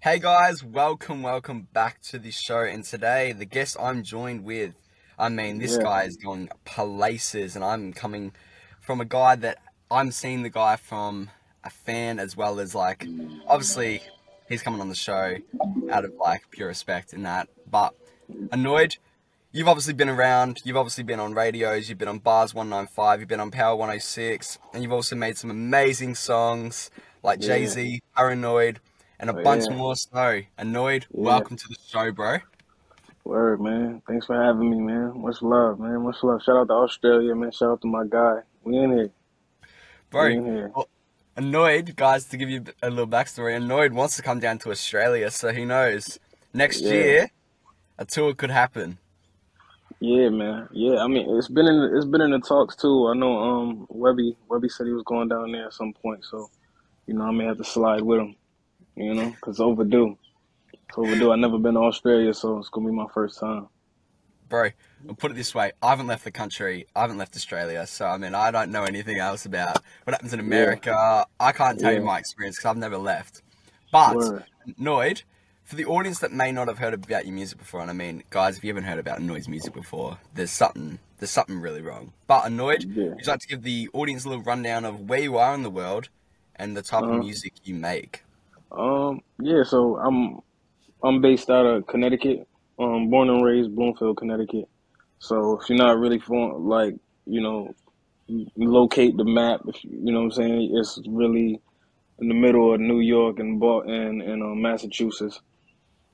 Hey guys, welcome, welcome back to the show. And today, the guest I'm joined with, I mean, this Yeah. guy is going places, and I'm coming from a guy that I'm seeing the guy from a fan as well as like, obviously, he's coming on the show out of like pure respect in that. But Anoyd, you've obviously been around, you've obviously been on radios, you've been on Bars 195, you've been on Power 106, and you've also made some amazing songs like Yeah. Jay Z, Paranoid, and a Oh, bunch yeah. more. So, Anoyd, Yeah. welcome to the show, bro. Word, man. Thanks for having me, man. Much love, man. Much love. Shout out to Australia, man. Shout out to my guy. We in here. Bro, We in here. well, Anoyd, guys, to give you a little backstory, Anoyd wants to come down to Australia, so he knows? Next Yeah. year, a tour could happen. Yeah, man. Yeah, I mean, it's been in it's been in the talks too. I know, um, Webby Webby said he was going down there at some point, so you know, I may have to slide with him. You know, cause overdue. It's overdue. I've never been to Australia, so it's gonna be my first time. Bro, I'll put it this way I haven't left the country, I haven't left Australia, so I mean, I don't know anything else about what happens in America. I can't tell you my experience because I've never left. But, Word. Anoyd, for the audience that may not have heard about your music before, and I mean, guys, if you haven't heard about Anoyd's music before, there's something, there's something really wrong. But Anoyd, Yeah. would you like to give the audience a little rundown of where you are in the world and the type Uh-huh. of music you make? Um, yeah, so I'm I'm based out of Connecticut. Um, born and raised Bloomfield, Connecticut. So if you're not really from like, you know, locate the map, if you, you know what I'm saying, it's really in the middle of New York and Boston and, and um, Massachusetts.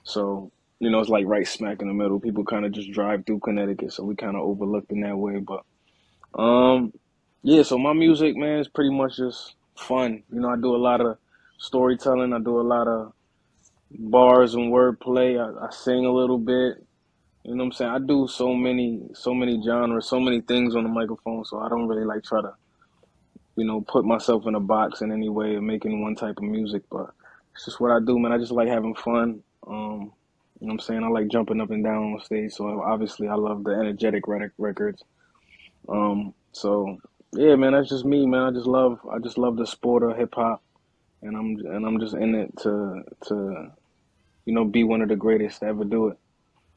So, you know, it's like right smack in the middle. People kind of just drive through Connecticut, so we kind of overlooked in that way. But um, yeah, so my music, man, is pretty much just fun. You know, I do a lot of storytelling. I do a lot of bars and wordplay. I, I sing a little bit. You know what I'm saying? I do so many, so many genres, so many things on the microphone. So I don't really like try to, you know, put myself in a box in any way of making one type of music. But it's just what I do, man. I just like having fun. Um, you know what I'm saying? I like jumping up and down on stage. So obviously, I love the energetic rec- records. Um, so yeah, man, that's just me, man. I just love, I just love the sport of hip hop, and I'm and I'm just in it to to you know be one of the greatest to ever do it.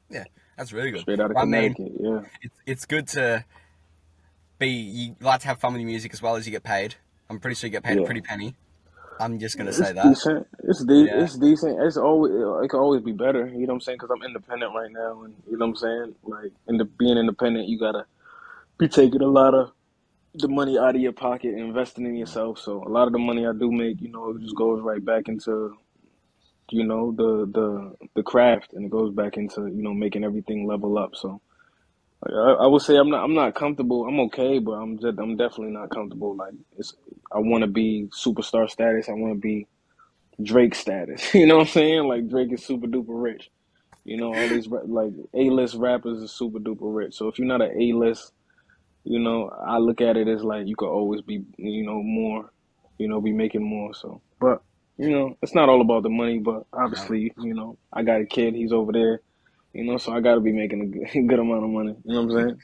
Yeah, that's really good. Straight out of I mean, Connecticut, yeah. it's, it's good to be, you like to have fun with your music as well as you get paid. I'm pretty sure you get paid a pretty penny. I'm just going to It's say that. decent. It's de- Yeah. It's decent. It's always it can always be better. You know what I'm saying? Because I'm independent right now, and you know what I'm saying. Like in the being independent, you gotta be taking a lot of the money out of your pocket and investing in yourself. So a lot of the money I do make, you know, it just goes right back into you know the the the craft, and it goes back into you know making everything level up. So like, I, I would say I'm not I'm not comfortable. I'm okay, but I'm just I'm definitely not comfortable. Like it's I want to be superstar status. I want to be Drake status. You know what I'm saying? Like Drake is super duper rich. You know, all these like A list rappers are super duper rich. So if you're not an A list, you know, I look at it as like you could always be, you know, more, you know, be making more. So, but you know, it's not all about the money. But obviously, you know, I got a kid. He's over there. You know, so I got to be making a good, good amount of money. You know what I'm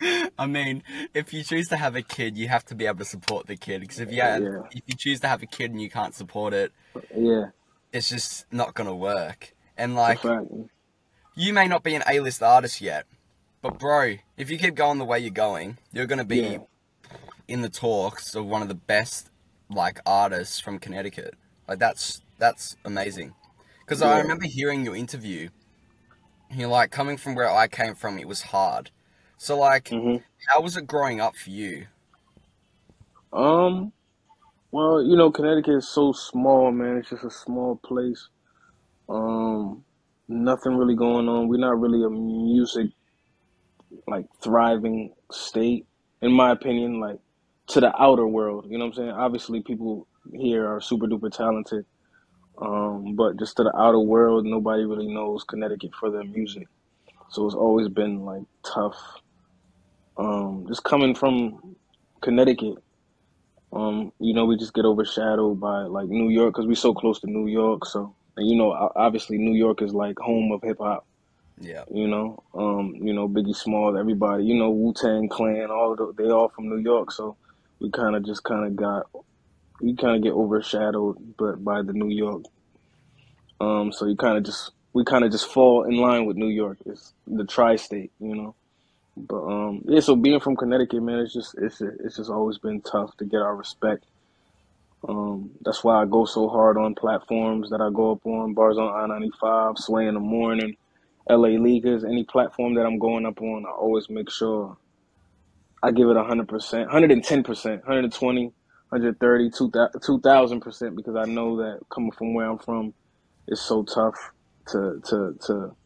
saying? I mean, if you choose to have a kid, you have to be able to support the kid. Because if you have, Yeah. if you choose to have a kid and you can't support it, Yeah, it's just not gonna work. And like, you may not be an A-list artist yet, but bro, if you keep going the way you're going, you're gonna be Yeah. in the talks of one of the best like artists from Connecticut. Like that's that's amazing. Because I remember hearing your interview. You're like coming from where I came from, it was hard. So like, hmm how was it growing up for you? Um. Well, you know, Connecticut is so small, man. It's just a small place. Um, nothing really going on. We're not really a music like thriving state, in my opinion. Like to the outer world, you know what I'm saying? Obviously, people here are super duper talented, um, but just to the outer world, nobody really knows Connecticut for their music. So it's always been like tough. Um, just coming from Connecticut. Um, you know, we just get overshadowed by like New York because we're so close to New York. So, and you know, obviously New York is like home of hip hop. Yeah. You know, um, you know Biggie Small, everybody. You know Wu Tang Clan, all the, they all from New York. So we kind of just kind of got we kind of get overshadowed, but by the New York Um, so you kind of just we kind of just fall in line with New York. It's the tri-state, you know. But um, yeah. So being from Connecticut, man, it's just it's it's just always been tough to get our respect. Um, that's why I go so hard on platforms that I go up on. Bars on I ninety five, Sway in the morning, L.A. Leakers, any platform that I'm going up on, I always make sure I give it hundred percent, hundred and ten percent, 120, 130, 2000 percent because I know that coming from where I'm from, it's so tough to to to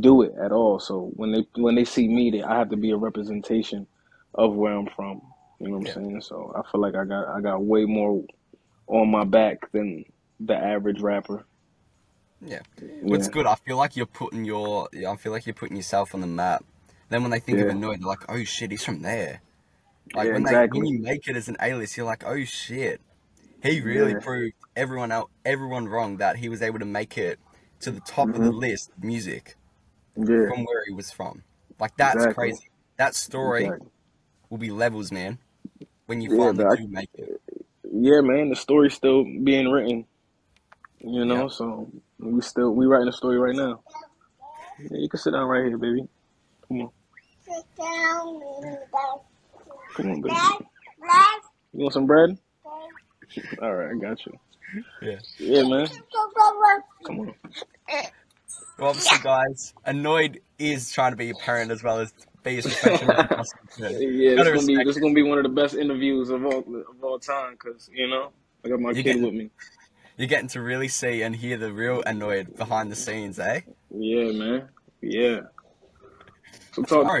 do it at all. So when they when they see me, they, I have to be a representation of where I'm from. You know what I'm saying? So I feel like I got I got way more on my back than the average rapper. Yeah. What's Yeah, good, I feel like you're putting your, I feel like you're putting yourself on the map. Then when they think of yeah, Anoyd, they're like, oh shit, he's from there. Like yeah, when they, when you make it as an A-list, you're like, oh shit, he really Yeah, proved everyone out, everyone wrong that he was able to make it to the top of the hmm list of music yeah, from where he was from. Like that's exactly, crazy. That story exactly. will be levels, man, when you Yeah, finally do make it. yeah, man, the story's still being written. You Yeah. know, so we still we writing the story right now. Yeah, you can sit down right here, baby. Come on, Sit down. come on, baby. You want some bread? All right, I got you. Yeah. Yeah, man. Come on. Well, obviously, guys, Anoyd is trying to be a parent as well as be as professional as he possibly can. yeah, this Gotta gonna be respect this it. gonna be one of the best interviews of all of all time, cause you know I got my You're kid getting, with me. You're getting to really see and hear the real Anoyd behind the scenes, eh? Yeah, man. Yeah. So So, talk.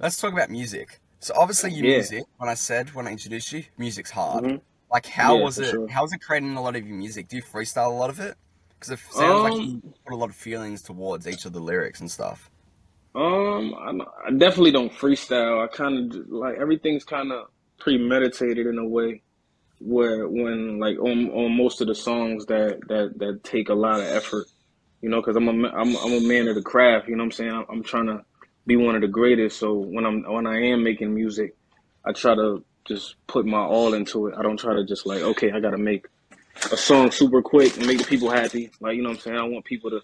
let's talk about music. So, obviously, your Yeah. music, when I said, when I introduced you, music's hard. hmm Like, how Yeah, was it, sure. how was it creating a lot of your music? Do you freestyle a lot of it? Because it sounds like Um, you put a lot of feelings towards each of the lyrics and stuff. um, I'm, I definitely don't freestyle. I kind of like everything's kind of premeditated in a way where when like on on most of the songs that that that take a lot of effort, you know, because I'm a I'm I'm a man of the craft. You know what I'm saying? I'm, I'm trying to be one of the greatest. So when I'm when I am making music, I try to just put my all into it. I don't try to just like okay, I got to make a song super quick and make the people happy. Like you know what I'm saying? I want people to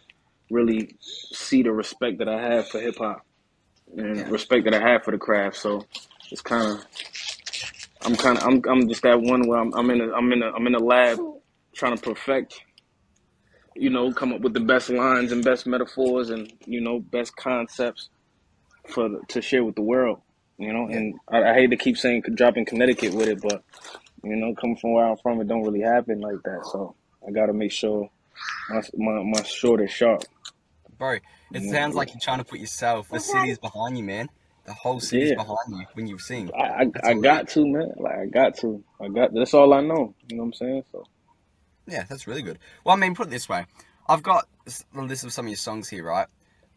really see the respect that I have for hip hop and Yeah. respect that I have for the craft. So it's kind of I'm kind of I'm I'm just that one where I'm I'm in a I'm in a I'm in a lab trying to perfect. You know, come up with the best lines and best metaphors and you know best concepts for the, to share with the world. You know, and I, I hate to keep saying dropping Connecticut with it, but you know, coming from where I'm from, it don't really happen like that. So I got to make sure my my my short is sharp. Bro, it sounds like you're trying to put yourself, the city's behind you, man. The whole city's yeah. behind you when you sing. I, I I got to man, like I got to, I got. That's all I know. You know what I'm saying? So Yeah, that's really good. Well, I mean, put it this way. I've got a list of some of your songs here, right?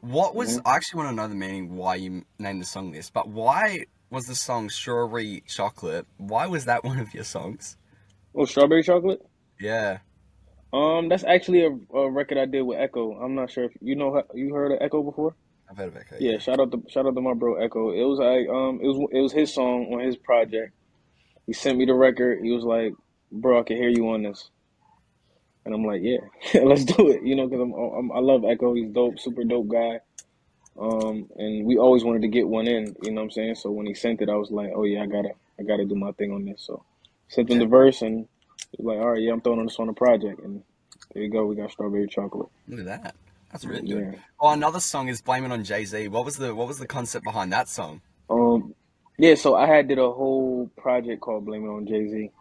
What was, hmm I actually want to know the meaning why you named the song this, but why was the song Strawberry Chocolate, why was that one of your songs? oh, strawberry chocolate. Yeah, Um, that's actually a, a record I did with Echo. I'm not sure if you know you heard of Echo before. I've heard of Echo, Yeah, yeah. shout out to shout out to my bro Echo. It was like um it was it was his song on his project. He sent me the record. He was like, "Bro, I can hear you on this," and I'm like, "Yeah, let's do it." You know, because I'm, I'm I love Echo. He's dope, super dope guy. Um, and we always wanted to get one in. You know what I'm saying? So when he sent it, I was like, "Oh yeah, I gotta I gotta do my thing on this." So sent him Yeah, the verse, and he was like, "All right, yeah, I'm throwing this on the project." And there you go. We got strawberry chocolate. look at that. That's really good. Yeah. Oh, another song is Blame It on Jay-Z. What was the, what was the concept behind that song? Um. Yeah. So I had did a whole project called "Blame It on Jay Z."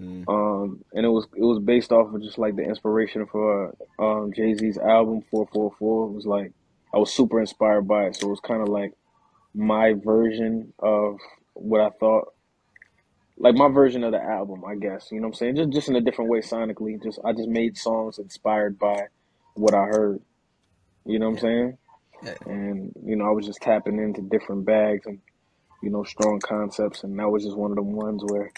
Mm, Um, and it was it was based off of just like the inspiration for um Jay Z's album Four Four Four. It was like I was super inspired by it, so it was kind of like my version of what I thought, like my version of the album, I guess. You know what I'm saying? Just just in a different way sonically. Just I just made songs inspired by what I heard. You know what I'm saying? yeah. And you know I was just tapping into different bags and you know strong concepts, and that was just one of them ones where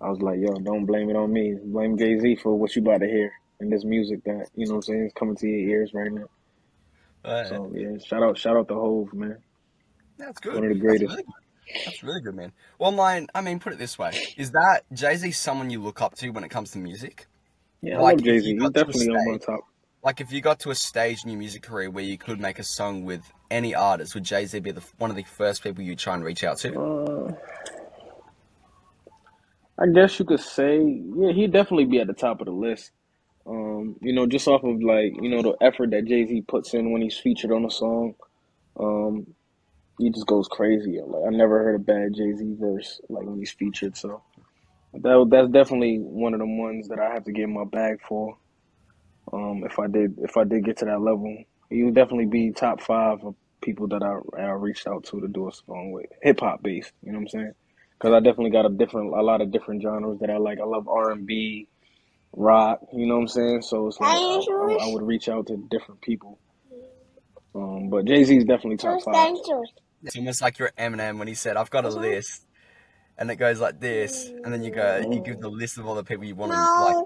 I was like, yo, don't blame it on me. Blame Jay Z for what you about to hear in this music that, you know what I'm saying, is coming to your ears right now. So yeah, shout out shout out to Hove, man. that's good. One of the That's greatest. really good. That's really good, man. Well, mine, I mean, put it this way. Is that Jay-Z someone you look up to when it comes to music? Yeah, I Like, love Jay Z. He's got to a definitely on my top. Like, if you got to a stage in your music career where you could make a song with any artist, would Jay Z be the one of the first people you try and reach out to? Uh, I guess you could say, yeah, he'd definitely be at the top of the list. Um, you know, just off of like, you know, the effort that Jay Z puts in when he's featured on a song. Um, he just goes crazy. Like I never heard a bad Jay Z verse like when he's featured. So that that's definitely one of the ones that I have to get in my bag for. Um, if I did if I did get to that level, he would definitely be top five of people that I, I reached out to to do a song with, hip hop based. You know what I'm saying? Because I definitely got a different a lot of different genres that I like. I love R and B, rock. You know what I'm saying? So it's like I, I, I would reach out to different people. Um, but Jay Z is definitely top five. It's almost like you're Eminem when he said, "I've got a list." and it goes like this, and then you go, you give the list of all the people you want to like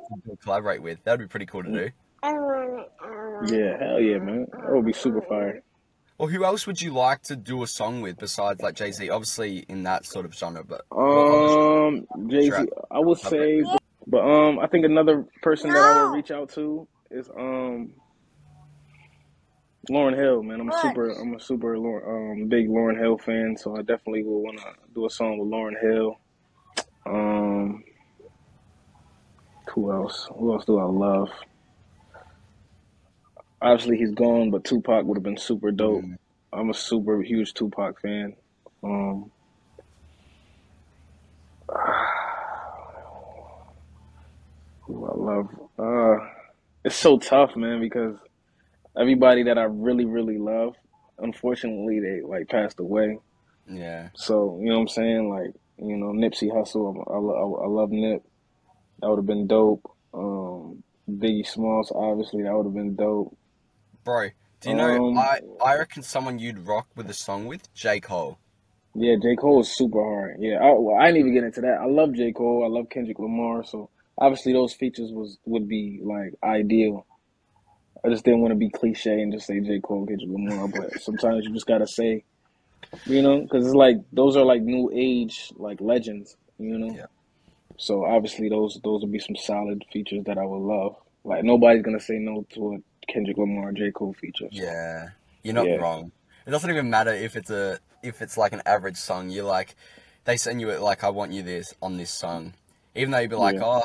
collaborate with. That'd be pretty cool to do. Yeah, hell yeah, man. That would be super fire. Well, who else would you like to do a song with besides like Jay Z? Obviously in that sort of genre, but um, Jay Z, I would say, but um, I think another person that I would reach out to is um Lauryn Hill, man. I'm a super, I'm a super um, big Lauryn Hill fan, so I definitely will want to do a song with Lauryn Hill. Um, who else? Who else do I love? Obviously, he's gone, but Tupac would have been super dope. Mm. I'm a super huge Tupac fan. Um, who I love? Uh, it's so tough, man, because everybody that I really really love, unfortunately they like passed away. Yeah. So you know what I'm saying? Like you know Nipsey Hussle, I, I, I love Nip. That would have been dope. Um, Biggie Smalls, obviously that would have been dope. Bro, do you know? Um, I I reckon someone you'd rock with a song with J Cole. Yeah, J Cole is super hard. Yeah, I, well, I didn't even get into that. I love J Cole. I love Kendrick Lamar. So obviously those features was would be like ideal. I just didn't want to be cliche and just say J. Cole, Kendrick Lamar, but sometimes you just gotta say, you know, because it's like those are like new age like legends, you know. Yeah. So obviously those those would be some solid features that I would love. Like nobody's gonna say no to a Kendrick Lamar, J. Cole feature. So. Yeah, you're not yeah. wrong. It doesn't even matter if it's a if it's like an average song. You're like, they send you it like I want you this on this song, even though you'd be like, yeah. oh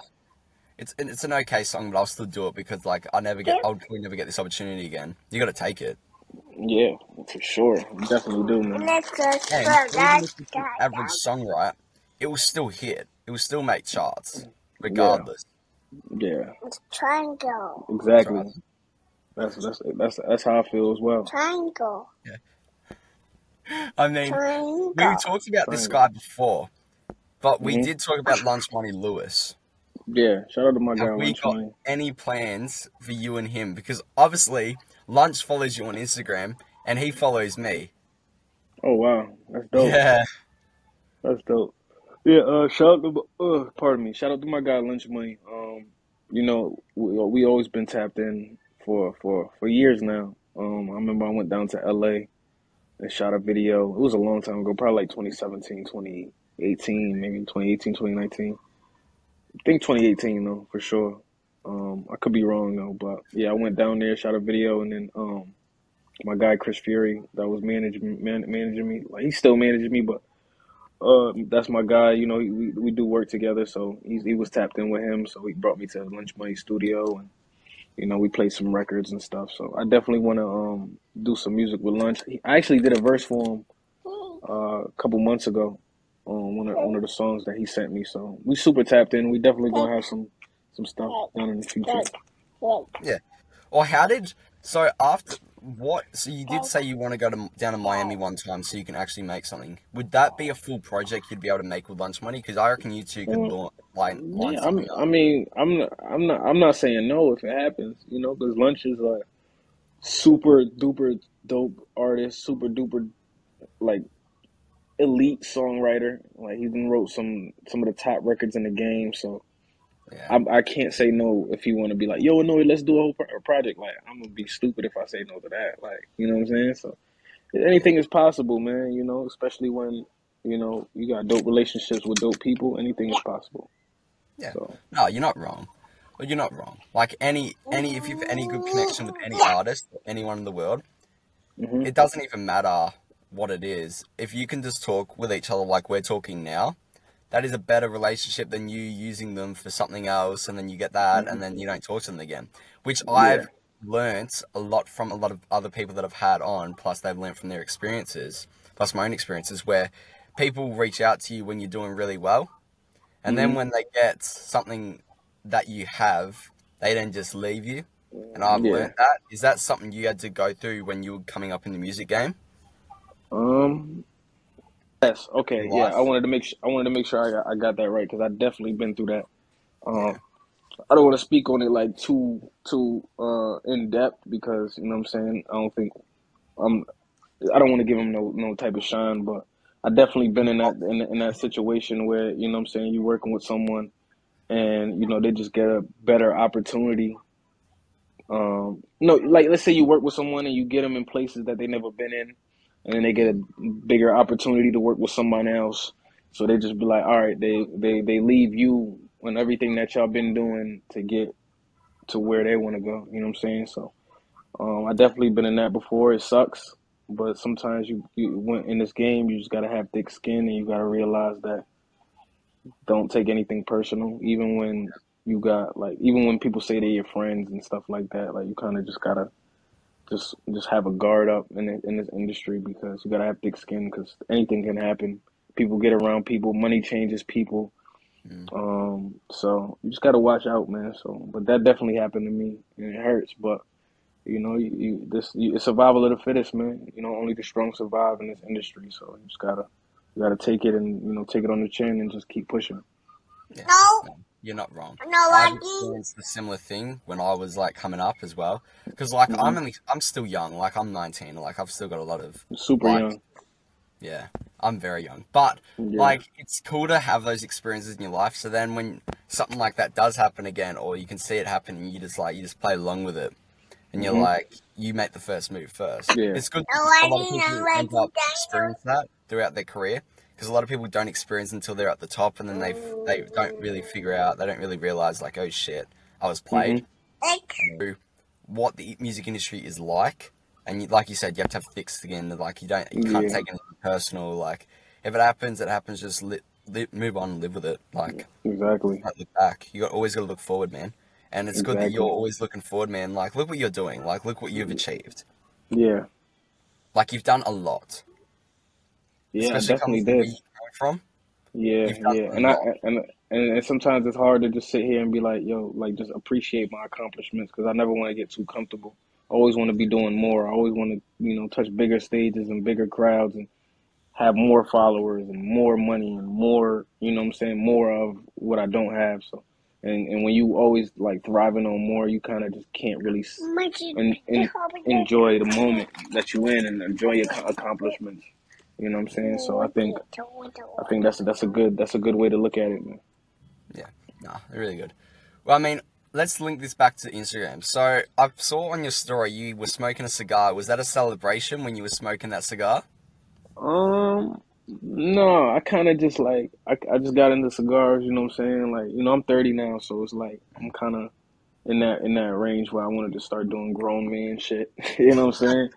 it's it's an okay song, but I'll still do it because like I never get I'll probably never get this opportunity again. You got to take it. Yeah, for sure. You definitely do, man. And even if it's an average song, right? It will still hit. It will still make charts, regardless. Yeah. It's triangle. Exactly. That's that's that's that's how I feel as well. Triangle. Yeah. I mean, triangle. we talked about triangle. this guy before, but we mm-hmm. did talk about Lunch Money Lewis. Yeah, shout out to my guy. Have we got any plans for you and him? Because obviously, Lunch follows you on Instagram, and he follows me. Oh wow, that's dope. Yeah, that's dope. Yeah, uh, shout out to uh, pardon me. Shout out to my guy Lunch Money. Um, you know, we we always been tapped in for for for years now. Um, I remember I went down to L.A. and shot a video. It was a long time ago, probably like 2017, 2018, maybe 2018, 2019. I think 2018 though, for sure. Um, I could be wrong though, but yeah, I went down there, shot a video, and then um, my guy Chris Fury that was managing man, managing me. Like still managing me, but uh, that's my guy. You know, we we do work together, so he he was tapped in with him, so he brought me to Lunch Money Studio, and you know we played some records and stuff. So I definitely want to um do some music with Lunch. I actually did a verse for him uh, a couple months ago on one of one of the songs that he sent me. So we super tapped in. We definitely gonna have some some stuff done in the future. Yeah. Or how did so after what? So you did oh. say you want to go to down to Miami oh. one time so you can actually make something. Would that be a full project you'd be able to make with lunch money? Because I reckon you two could launch. like. Yeah, I'm, I mean, I'm not, I'm not, I'm not saying no if it happens. You know, because lunch is like super duper dope artist, super duper like elite songwriter. Like he even wrote some some of the top records in the game. So yeah. I, I can't say no if you want to be like, yo, no, let's do a whole pro- project. Like I'm gonna be stupid if I say no to that. Like you know what I'm saying? So anything is possible, man. You know, especially when you know you got dope relationships with dope people. Anything is possible. Yeah. So. No, you're not wrong. Well, you're not wrong. Like any any if you've any good connection with any artist, anyone in the world, hmm it doesn't even matter what it is. If you can just talk with each other like we're talking now, that is a better relationship than you using them for something else and then you get that and then you don't talk to them again. Which Yeah. I've learnt a lot from a lot of other people that I've had on, plus they've learnt from their experiences, plus my own experiences, where people reach out to you when you're doing really well. And then hmm when they get something that you have, they then just leave you. And I've Yeah. learnt that. Is that something you had to go through when you were coming up in the music game? Um. Yes. Okay. Yeah. I wanted to make sure. I wanted to make sure I got, I got that right because I definitely been through that. Yeah. Um. I don't want to speak on it like too too uh in depth because you know what I'm saying. I don't think I'm. I don't want to give him no no type of shine, but I definitely been in that in, in that situation where you know what I'm saying you working with someone and you know they just get a better opportunity. Um. No, like let's say you work with someone and you get them in places that they never been in, and then they get a bigger opportunity to work with someone else. So they just be like, all right, they they they leave you and everything that y'all been doing to get to where they want to go. You know what I'm saying? So um, I definitely been in that before. It sucks, but sometimes you you went in this game, you just gotta have thick skin and you gotta realize that don't take anything personal, even when you got like even when people say they're your friends and stuff like that. Like you kind of just gotta just just have a guard up in it, in this industry because you gotta have thick skin because anything can happen. People get around people, money changes people. Mm. Um, so you just gotta watch out, man. So, but that definitely happened to me, and it hurts. But you know, you, you this you, it's survival of the fittest, man. You know, only the strong survive in this industry. So you just gotta you gotta take it and you know take it on the chin and just keep pushing. Yeah. No, No, you're not wrong. no, I've Lucky. experienced a similar thing when I was like coming up as well. Because like hmm I'm only I'm still young. Like I'm 19. Like I've still got a lot of Super like young. yeah. I'm very young. But Yeah. like it's cool to have those experiences in your life. So then when something like that does happen again, or you can see it happen, and you just like you just play along with it, and you're hmm like you make the first move first. Yeah. It's good. No, A lot of Lucky, people no, end Lucky, up experience that throughout their career because a lot of people don't experience until they're at the top, and then they they don't really figure out. They don't really realize like, oh shit, I was hmm played. Know What the music industry is like, and you, like you said, you have to have thick skin. Like you don't, you can't Yeah. take anything personal. Like if it happens, it happens. Just li- li- move on and live with it. Like Exactly. look back. You got always got to look forward, man. And it's good that you're always looking forward, man. Like look what you're doing. Like look what you've achieved. Yeah. Like you've done a lot, Yeah. I especially definitely did. you from. Yeah. Yeah. And I and and, and sometimes it's hard to just sit here and be like, yo, like just appreciate my accomplishments because I never want to get too comfortable. I always want to be doing more. I always want to, you know, touch bigger stages and bigger crowds and have more followers and more money and more, you know what I'm saying, more of what I don't have. So, and and when you always like thriving on more, you kind of just can't really s- en- en- enjoy the moment that you're in and enjoy your accomplishments. You know what I'm saying? So I think I think that's that's a good that's a good way to look at it, man. Yeah, nah, they're really good. Well, I mean, let's link this back to Instagram. So I saw on your story you were smoking a cigar. Was that a celebration when you were smoking that cigar? Um, no, I kind of just like I, I just got into cigars. You know what I'm saying? Like you know I'm 30 now, so it's like I'm kind of in that in that range where I wanted to start doing grown man shit. you know what I'm saying?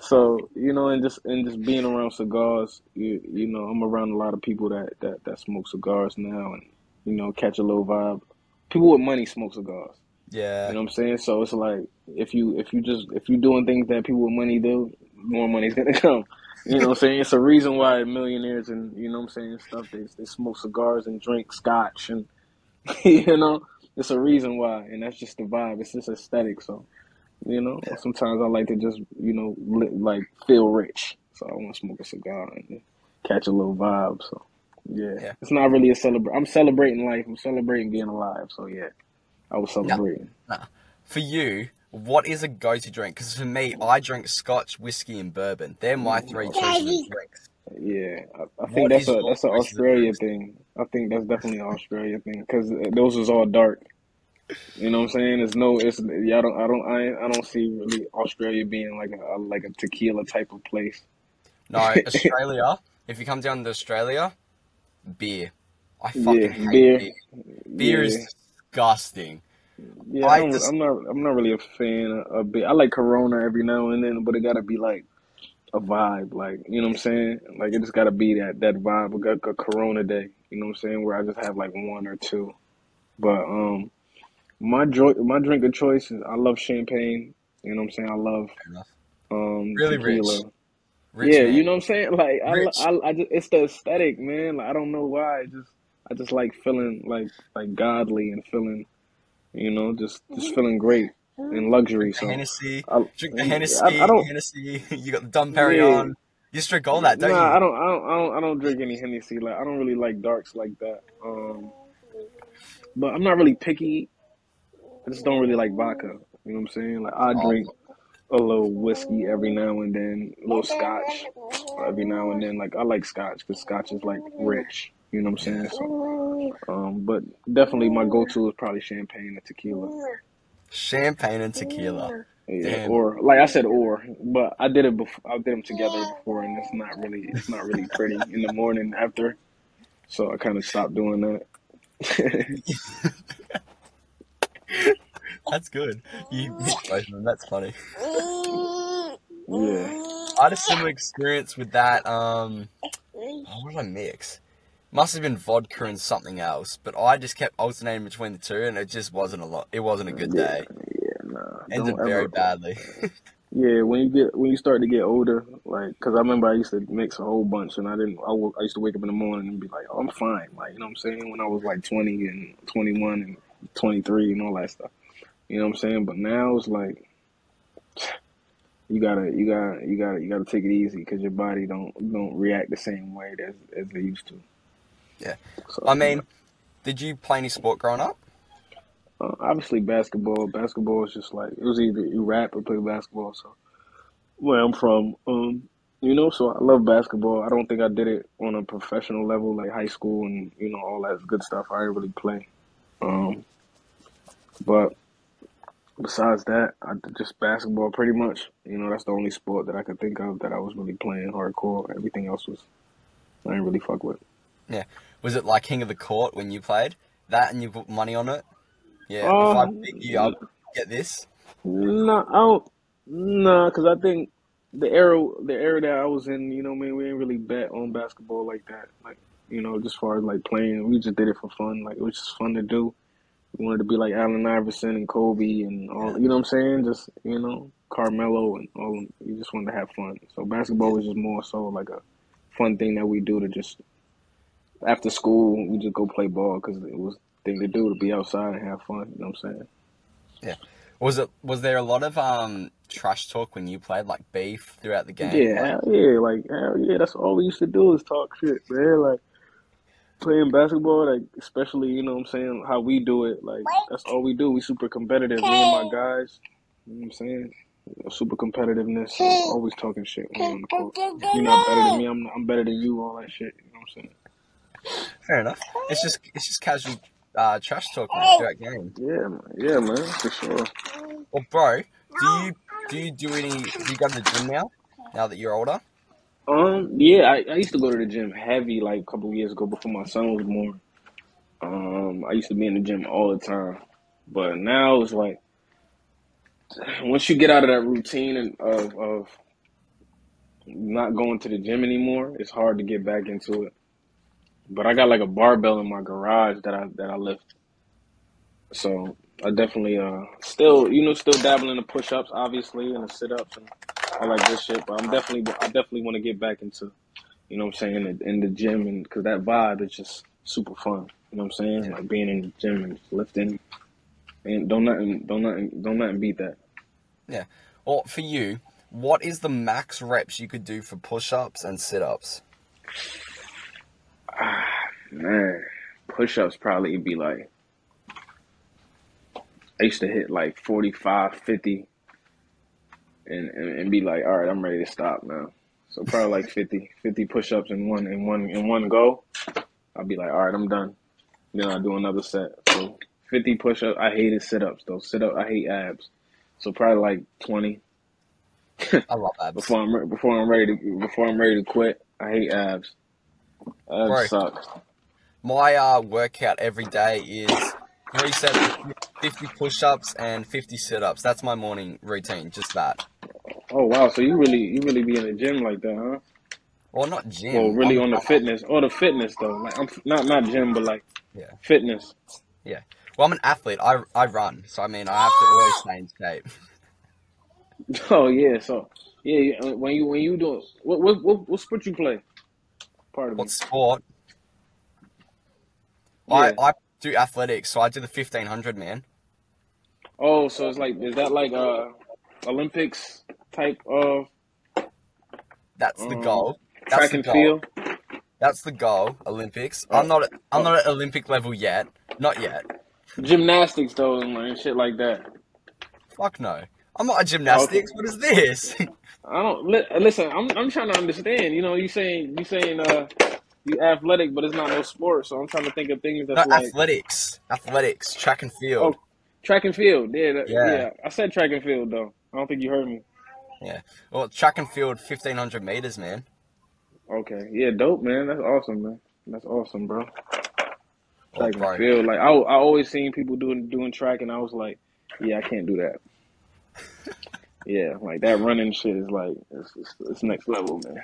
So you know, and just and just being around cigars, you you know, I'm around a lot of people that that that smoke cigars now, and you know, catch a little vibe. People with money smoke cigars. Yeah, you know what I'm saying? So it's like if you if you just if you doing things that people with money do, more money's gonna come. You know what I'm saying? It's a reason why millionaires and you know what I'm saying stuff they they smoke cigars and drink scotch and you know it's a reason why, and that's just the vibe. It's just aesthetic. So you know yeah, sometimes I like to just you know li- like feel rich. So I want to smoke a cigar and catch a little vibe. So yeah, yeah. it's not really a celebration. I'm celebrating life. I'm celebrating being alive. So yeah, I was celebrating. nah. For you, what is a go-to drink? Because for me, I drink Scotch, whiskey, and bourbon. They're my three choices drinks. Yeah, I, I think What that's a that's an Australia thing. I think that's definitely an Australia thing because uh, those is all dark. You know what I'm saying? There's no, it's yeah. I don't, I don't, I, I don't see really Australia being like a, like a tequila type of place. No, Australia. If you come down to Australia, beer. I Yeah, fucking hate beer. beer. Beer is Yeah, disgusting. Yeah, I I don't, just I'm not. I'm not really a fan of beer. I like Corona every now and then, but it gotta be like a vibe. Like you know what I'm saying? Like it just gotta be that that vibe. Got a Corona day. You know what I'm saying? Where I just have like one or two. But um, my joy, my drink of choice is I love champagne. You know what I'm saying? I love fair enough. um Really rich, tequila. rich Yeah, you know what I'm saying? Like I, l- rich. I, I just it's the aesthetic, man. Like I don't know why. I just I just like feeling like like godly and feeling, you know, just just feeling great and luxury. Drink the So Hennessy, I drink the I, I Hennessy, don't Hennessy. You got the Dom yeah. Perignon. You just drink all that, don't Nah, you? I don't I don't I don't I don't drink any Hennessy. Like I don't really like darks like that. Um but I'm not really picky. I just don't really like vodka. You know what I'm saying? Like I drink a little whiskey every now and then, a little scotch every now and then. Like I like scotch because scotch is like rich. You know what I'm saying? So, um, but definitely my go-to is probably champagne and tequila. Champagne and tequila. Yeah, Damn. or like I said, or, but I did it before. I did them together before, and it's not really, it's not really pretty in the morning after. So I kind of stopped doing that. That's good. You mixed both of them. That's funny. yeah. I had a similar experience with that. Um, what did I mix? Must have been vodka and something else, but I just kept alternating between the two, and it just wasn't a lot. It wasn't a good Yeah, day. yeah, nah. Ended Don't very ever. badly. Yeah, when you get when you start to get older, like, cause I remember I used to mix a whole bunch, and I didn't. I, wo- I used to wake up in the morning and be like, "Oh, I'm fine." Like, you know what I'm saying? When I was like 20 and 21 and 23 and all that stuff. You know what I'm saying? But now it's like you gotta, you gotta, you gotta, you gotta take it easy, cause your body don't don't react the same way as as they used to. yeah. So, I mean, did you play any sport growing up? uh, obviously basketball. Basketball is just like it was either you rap or play basketball. So where I'm from. Um, you know, so I love basketball. I don't think I did it on a professional level, like high school and you know all that good stuff. I didn't really play. Um, but besides that, I just basketball pretty much. You know, that's the only sport that I could think of that I was really playing hardcore. Everything else was I didn't really fuck with. Yeah. Was it like King of the Court when you played that and you put money on it? Yeah. If I Uh, pick you, I'll get this. no, I don't. Nah, because I think the era, the era that I was in, you know, I man, we didn't really bet on basketball like that. Like, you know, just far as like playing, we just did it for fun. Like, it was just fun to do. Wanted to be like Allen Iverson and Kobe and all, you know what I'm saying? Just, you know, Carmelo and all. We just wanted to have fun. So basketball was just more so like a fun thing that we do to just after school we just go play ball because it was the thing to do to be outside and have fun. You know what I'm saying? Yeah. Was it? Was there a lot of um trash talk when you played, like beef throughout the game? Yeah, Like, hell yeah, like hell yeah. That's all we used to do is talk shit, man. Like playing basketball, like especially you know what I'm saying how we do it. Like that's all we do. We super competitive. Me and my guys. You know what I'm saying? Super competitiveness. Always talking shit when we're on the court. If you're not better than me, I'm I'm better than you. All that shit. You know what I'm saying? fair enough. It's just it's just casual uh, trash talk mate, throughout game. Yeah, man. Yeah, man. For sure. Well, bro, do you do you do any? Do you go to the gym now? Now that you're older? Um, yeah, I, I used to go to the gym heavy like a couple years ago before my son was born. Um, I used to be in the gym all the time, but now it's like once you get out of that routine and of of not going to the gym anymore, it's hard to get back into it. But I got like a barbell in my garage that I that I lift, so I definitely uh still you know still dabbling in the push ups obviously and the sit ups and all like this shit. But I'm definitely I definitely want to get back into you know what I'm saying in the, in the gym and because that vibe is just super fun. You know what I'm saying? Like being in the gym and lifting and don't nothing don't nothing don't nothing beat that. Yeah. Or for you, what is the max reps you could do for push-ups and sit-ups? Ah, man, push ups probably be like, I used to hit like 45, 50, and, and, and be like, all right, I'm ready to stop now. So probably like 50, 50 push ups in one in one in one go. I'll be like, all right, I'm done. Then I'll do another set. So 50 push ups. I hated sit ups though. Sit up, I hate abs. So probably like 20 I love abs. before I'm re- before I'm ready to before I'm ready to quit. I hate abs. Bro. Abs suck. My uh, workout every day is You know, you said 50 push-ups and 50 sit-ups. That's my morning routine. Just that. Oh wow, so you really you really be in the gym like that, huh? Well, not gym. Well, really I'm, on the fitness or the fitness though. Like I'm not not gym, but like Yeah. fitness. Yeah. Well, I'm an athlete. I, I run, so I mean, I have to always stay in shape. Oh yeah, so yeah, uh, when you when you do what what what, what sport you play? Pardon me. What sport? Yeah. I, I do athletics, so I do the 1500, man. Oh, so it's like is that like uh Olympics type of That's the Um, goal. That's track and goal. field? That's the goal. Olympics. Oh. I'm not. I'm Oh. not at Olympic level yet. Not yet. Gymnastics though and like shit like that. Fuck no. I'm not at gymnastics. What is this? I don't li- listen. I'm I'm trying to understand. You know, you saying you saying uh you athletic, but it's not no sport. So I'm trying to think of things no, that's like athletics. Athletics. Track and field. Oh. track and field. Yeah, that- Yeah. yeah. I said track and field though. I don't think you heard me. Well, track and field, 1500 meters, man. Okay, yeah, dope, man. That's awesome, man. That's awesome, bro. Oh, Track bro. and field. Like I, I always seen people doing doing track, and I was like, yeah, I can't do that. yeah, like that running shit is like it's, it's, it's next level, man.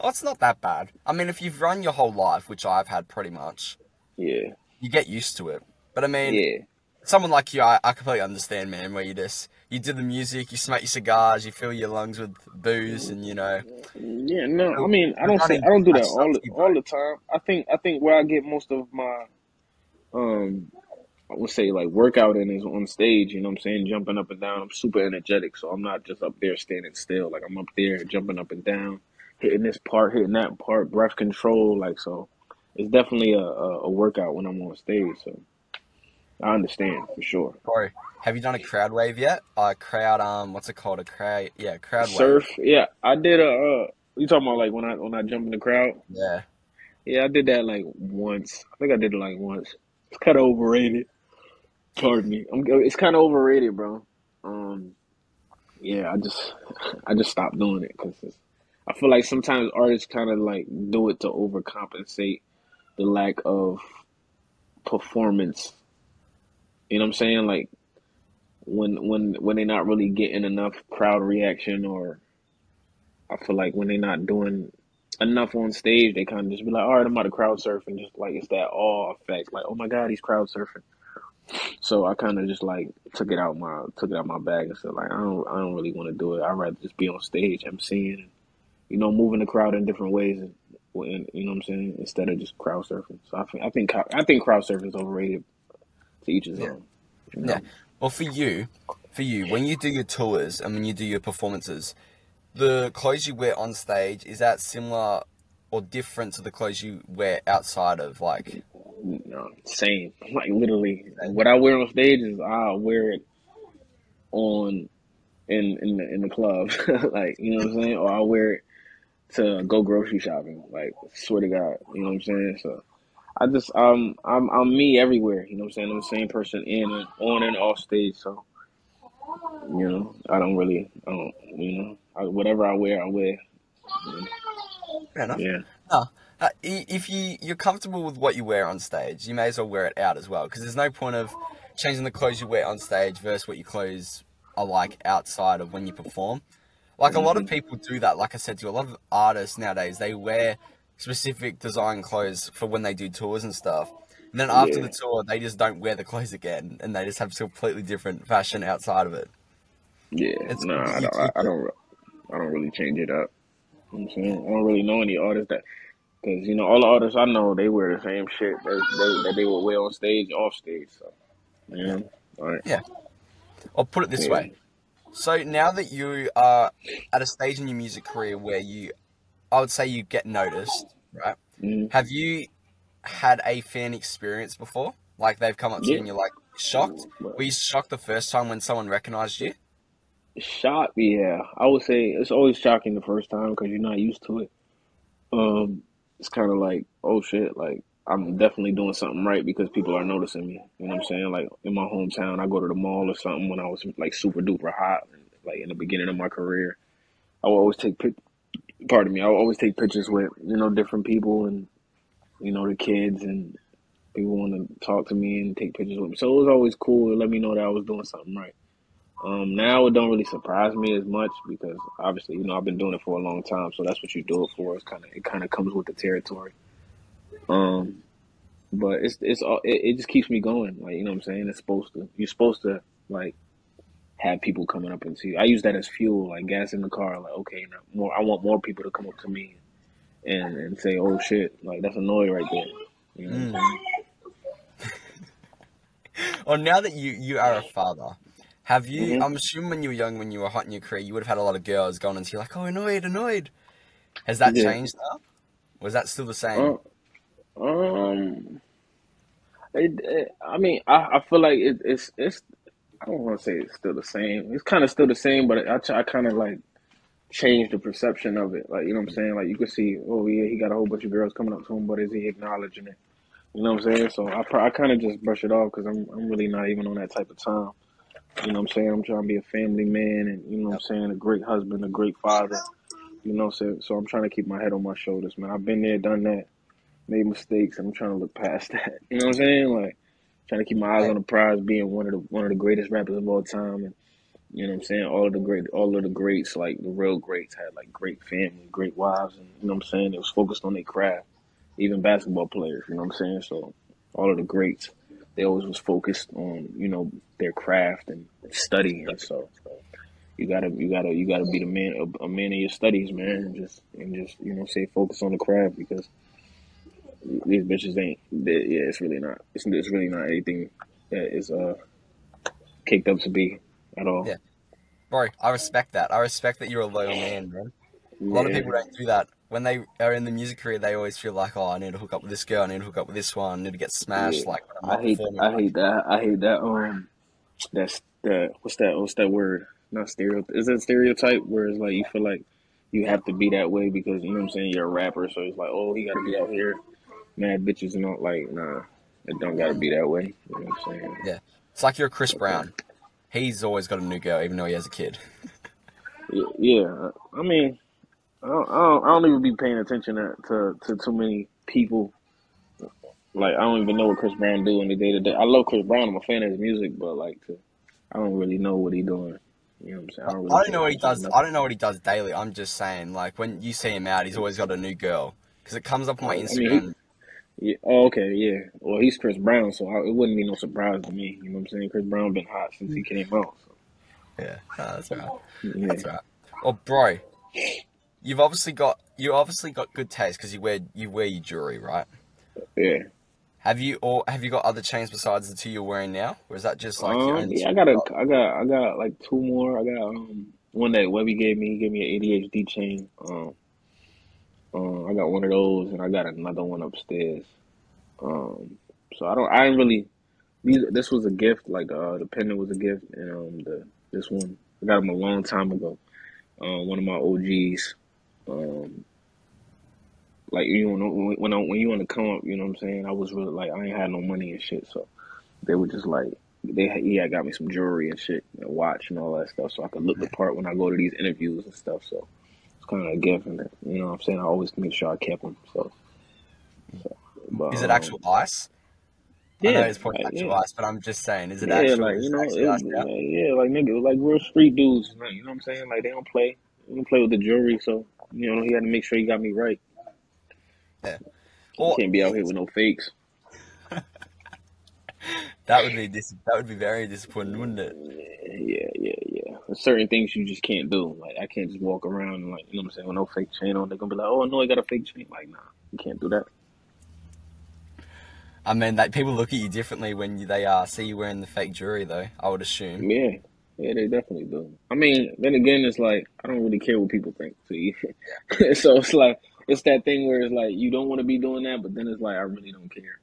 Oh, it's not that bad. I mean, if you've run your whole life, which I've had pretty much, Yeah, you get used to it. But I mean, yeah, someone like you, I, I completely understand, man. Where you just you do the music, you smoke your cigars, you fill your lungs with booze, and you know, yeah. No, I mean, I don't say I don't do that all the, all the time. I think I think where I get most of my um I would say like workout in is on stage, you know what I'm saying? Jumping up and down. I'm super energetic, so I'm not just up there standing still. Like I'm up there jumping up and down, hitting this part, hitting that part, breath control, like so it's definitely a, a, a workout when I'm on stage, so I understand for sure. bro, have you done a crowd wave yet? Uh, crowd, um, what's it called? A crowd, yeah, crowd wave. Surf, yeah, I did a uh you talking about like when I when I jump in the crowd? Yeah. Yeah, I did that like once. I think I did it like once. It's kind of overrated. Pardon me. I'm, it's kind of overrated, bro. Um, yeah, I just I just stopped doing it because I feel like sometimes artists kind of like do it to overcompensate the lack of performance. You know what I'm saying? Like when when when they're not really getting enough crowd reaction, or I feel like when they're not doing enough on stage, they kind of just be like, all right, I'm about to crowd surf, and just like it's that awe effect, like, oh my god, he's crowd surfing. So I kind of just like took it out my took it out my bag and said like I don't I don't really want to do it. I'd rather just be on stage, emceeing, and you know, moving the crowd in different ways, and, and you know what I'm saying, instead of just crowd surfing. So I think I think I think crowd surfing is overrated. To each his Yeah. own. you know? Yeah. Well, for you, for you, when you do your tours and when you do your performances, the clothes you wear on stage is that similar or different to the clothes you wear outside of like? No, same. Like literally, what I wear on stage is I'll wear it on in in the in the club, like you know what I'm saying, or I'll wear it to go grocery shopping. Like swear to God, you know what I'm saying. So I just um I'm I'm me everywhere. You know what I'm saying. I'm the same person in and on and off stage. So you know I don't really I don't you know I, whatever I wear I wear. Fair enough. Yeah. Uh, i- if you you're comfortable with what you wear on stage, you may as well wear it out as well. Because there's no point of changing the clothes you wear on stage versus what your clothes are like outside of when you perform. Like a lot of people do that. Like I said to you, a lot of artists nowadays they wear specific design clothes for when they do tours and stuff. And then after Yeah. the tour, they just don't wear the clothes again, and they just have completely different fashion outside of it. Yeah, It's- no, I don't. I, I don't. I don't really change it up. You know I'm saying I don't really know any artists that, because you know all the artists I know they wear the same shit that they, that they would wear on stage, off stage. So, yeah, all right. Yeah, I'll put it this Yeah. way. So now that you are at a stage in your music career where you, I would say you get noticed, right? Mhm. Have you had a fan experience before? Like they've come up to you and you're like shocked? Were you shocked the first time when someone recognized you? Shocked, yeah, I would say it's always shocking the first time because you're not used to it. Um, it's kind of like, oh shit, like I'm definitely doing something right because people are noticing me. You know what I'm saying? Like in my hometown, I go to the mall or something when I was like super duper hot, like in the beginning of my career. I would always take pic. Pardon me. I always take pictures with you know different people and you know the kids and People want to talk to me and take pictures with me. So it was always cool to let me know that I was doing something right. Um, now it don't really surprise me as much because obviously, you know, I've been doing it for a long time, so that's what you do it for. It's kind of it kind of comes with the territory. Um, but it's it's all it, it just keeps me going. Like you know what I'm saying? It's supposed to. You're supposed to like have people coming up and see. I use that as fuel, like gas in the car. Like okay, more. I want more people to come up to me and and say, oh shit, like that's Anoyd right there. You know Mm. Well, now that you you are a father, have you? hmm I'm assuming when you were young, when you were hot in your career, you would have had a lot of girls going into you like, "Oh, Anoyd, Anoyd." Has that Yeah. changed now? Was that still the same? Uh, um. It, it, I mean, I, I feel like it, it's it's. I don't want to say it's still the same. It's kind of still the same, but I I kind of like change the perception of it. Like you know what I'm saying? Like you can see, oh yeah, he got a whole bunch of girls coming up to him, but is he acknowledging it? You know what I'm saying? So I I kind of just brush it off because I'm I'm really not even on that type of time. You know what I'm saying? I'm trying to be a family man and you know what I'm saying, a great husband, a great father. You know, so so I'm trying to keep my head on my shoulders, man. I've been there, done that, made mistakes, and I'm trying to look past that. You know what I'm saying? Like trying to keep my eyes on the prize, being one of the one of the greatest rappers of all time, and you know what I'm saying. All of the great, all of the greats, like the real greats, had like great family, great wives, and you know what I'm saying. They was focused on their craft. Even basketball players, you know what I'm saying. So all of the greats, they always was focused on you know their craft and studying. So you gotta, you gotta, you gotta be the man, a, a man of your studies, man, and just and just you know say focus on the craft because these bitches ain't. They, yeah, it's really not. It's, it's really not anything that is uh caked up to be at all. yeah, bro, I respect that. I respect that you're a loyal man, man. A lot of people don't do that. When they are in the music career, they always feel like, "Oh, I need to hook up with this girl. I need to hook up with this one. I need to get yeah. smashed." Like I'm I hate. I hate that. I hate that. Um, that's the what's that? What's that word? Not stereotype. Is it stereotype? Where it's like you feel like you have to be that way because you know what I'm saying. You're a rapper, so it's like, oh, he got to be out here, mad bitches and all. Like, nah, it don't got to be that way. You know what I'm saying? yeah, it's like you're Chris Okay. Brown. He's always got a new girl, even though he has a kid. Yeah. I mean, I don't, I don't, I don't even be paying attention to, to to too many people. Like, I don't even know what Chris Brown do in the day to day. I love Chris Brown. I'm a fan of his music, but like, to, I don't really know what he doing. You know what I'm saying? I don't I don't know what he does. I don't know what he does daily. I'm just saying, like when you see him out, he's always got a new girl. Because it comes up on my Oh, I mean. Instagram. Yeah, oh, okay, yeah. Well, he's Chris Brown, so I, it wouldn't be no surprise to me. You know what I'm saying? Chris Brown been hot since he came out. So, Yeah, no, that's right. yeah. That's right. Well, bro, you've obviously got you obviously got good taste because you wear you wear your jewelry, right? Yeah. Have you or have you got other chains besides the two you're wearing now, or is that just like your Um. Yeah. I got a. I got. I got like two more. I got um one that Webby gave me. He gave me an ADHD chain. Um. Um. I got one of those, and I got another one upstairs. Um. So I don't. I didn't really. These. This was a gift. Like uh, the pendant was a gift, and um, the this one I got them a long time ago. Um, one of my OGs. Um. Like you know when when I, when you want to come up, you know what I'm saying. I was really like I ain't had no money and shit, so they were just like they had, had got me some jewelry and shit, and a watch and all that stuff, so I could look the part when I go to these interviews and stuff. So kind of a gift, and you know what I'm saying. I always make sure I kept them. So, so but Is it um, actual ice? I know yeah, it's probably like actual yeah, ice, but I'm just saying, is it yeah, actual? like you know, actually it, iced out? like, yeah, like nigga, like real street dudes. like, You know what I'm saying? Like they don't play, they don't play with the jewelry. So you know, he had to make sure he got me right. Yeah. Or can't be out here with no fakes. That would be dis- that would be very disappointing, wouldn't it? Yeah, yeah, yeah. There's certain things you just can't do. Like I can't just walk around and like you know what I'm saying with no fake chain on. They're gonna be like, oh no, I got a fake chain. Like nah, you can't do that. I mean, that people look at you differently when you, they uh, see you wearing the fake jewelry, though. I would assume. Yeah, yeah, they definitely do. I mean, then again, it's like I don't really care what people think. So, so it's like it's that thing where it's like you don't want to be doing that, but then it's like I really don't care.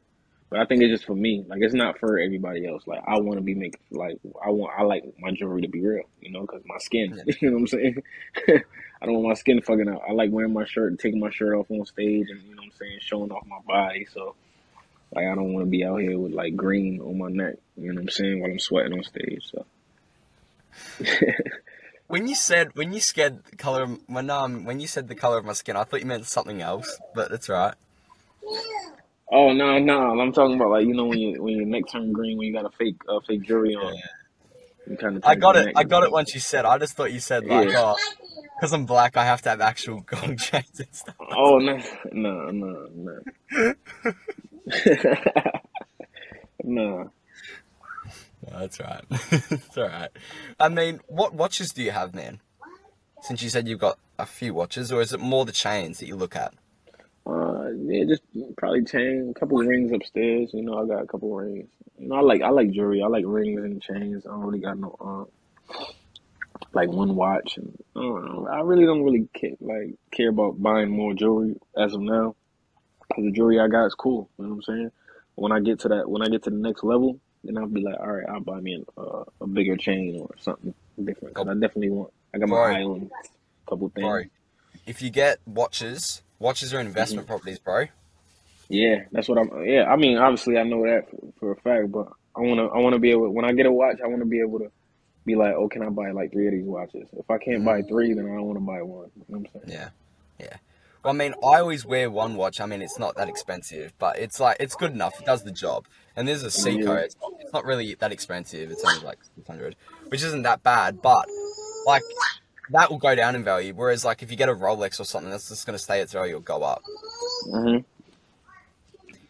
But I think it's just for me. Like it's not for everybody else. Like I want to be making like I want I like my jewelry to be real. You know, because my skin. You know what I'm saying? I don't want my skin fucking out. I like wearing my shirt and taking my shirt off on stage and you know what I'm saying, showing off my body. So like I don't want to be out here with like green on my neck. You know what I'm saying? While I'm sweating on stage. So. When you said when you said the color of, when um when you said the color of my skin, I thought you meant something else, but it's right. Oh no, no, I'm talking about like you know when you when your neck turn green when you got a fake uh, fake jewelry on, you kind of I got it. I got it once you said. I just thought you said like, Yeah. oh, because I'm black, I have to have actual gold chains and stuff. Oh no, no, no, no, no. No, that's right. it's all right. I mean, what watches do you have, man? Since you said you've got a few watches, or is it more the chains that you look at? Uh, yeah, just probably chain, a couple of rings upstairs. You know, I got a couple of rings. You know, I like I like jewelry. I like rings and chains. I don't really got no uh, like one watch. And I don't know. I really don't really care, like care about buying more jewelry as of now. 'Cause the jewelry I got is cool. You know what I'm saying? When I get to that, when I get to the next level, then I'll be like, all right, I'll buy me an, uh, a bigger chain or something different. Cause I definitely want. I got my eye on a couple things. Bro, if you get watches, watches are investment mm-hmm. properties, bro. Yeah, that's what I'm. Yeah, I mean, obviously, I know that for, for a fact, but I wanna, I wanna be able. When I get a watch, I wanna be able to be like, oh, can I buy like three of these watches? If I can't buy mm-hmm. three, then I don't want to buy one. You know what I'm saying? Yeah, yeah. Well, I mean, I always wear one watch. I mean, it's not that expensive, but it's like it's good enough. It does the job. And there's a Seiko. Yeah. It's, not, it's not really that expensive. It's only like six hundred, which isn't that bad. But like that will go down in value. Whereas like if you get a Rolex or something, that's just going to stay its value or go up. hmm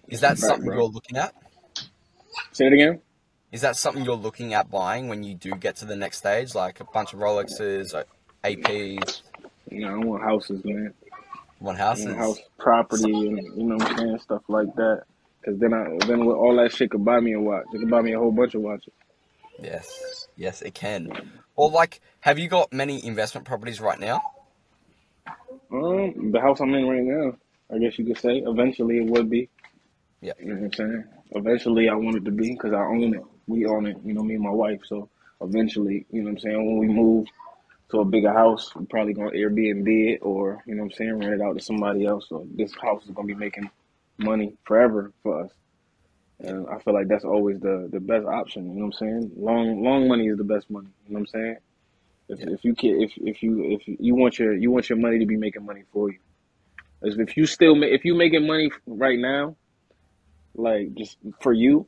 Is that Right, something bro. you're looking at? Say it again. Is that something you're looking at buying when you do get to the next stage, like a bunch of Rolexes, or APs, You know, I want houses, man. one houses? want house property, and you know what I'm saying, stuff like that. Cause then I, then with all that shit could buy me a watch. It could buy me a whole bunch of watches. Yes, yes, it can. Or like, have you got many investment properties right now? Um, the house I'm in right now, I guess you could say. Eventually, it would be. Yeah. You know what I'm saying? Eventually, I want it to be because I own it. We own it. You know, me and my wife. So eventually, you know what I'm saying. When we move to a bigger house, we're probably gonna Airbnb it or you know what I'm saying, rent it out to somebody else. So this house is gonna be making money forever for us. And I feel like that's always the the best option. You know what I'm saying? Long long money is the best money. You know what I'm saying? If, Yeah. if you can, if if you if you want your you want your money to be making money for you. If if you still ma- if you making money right now, like just for you,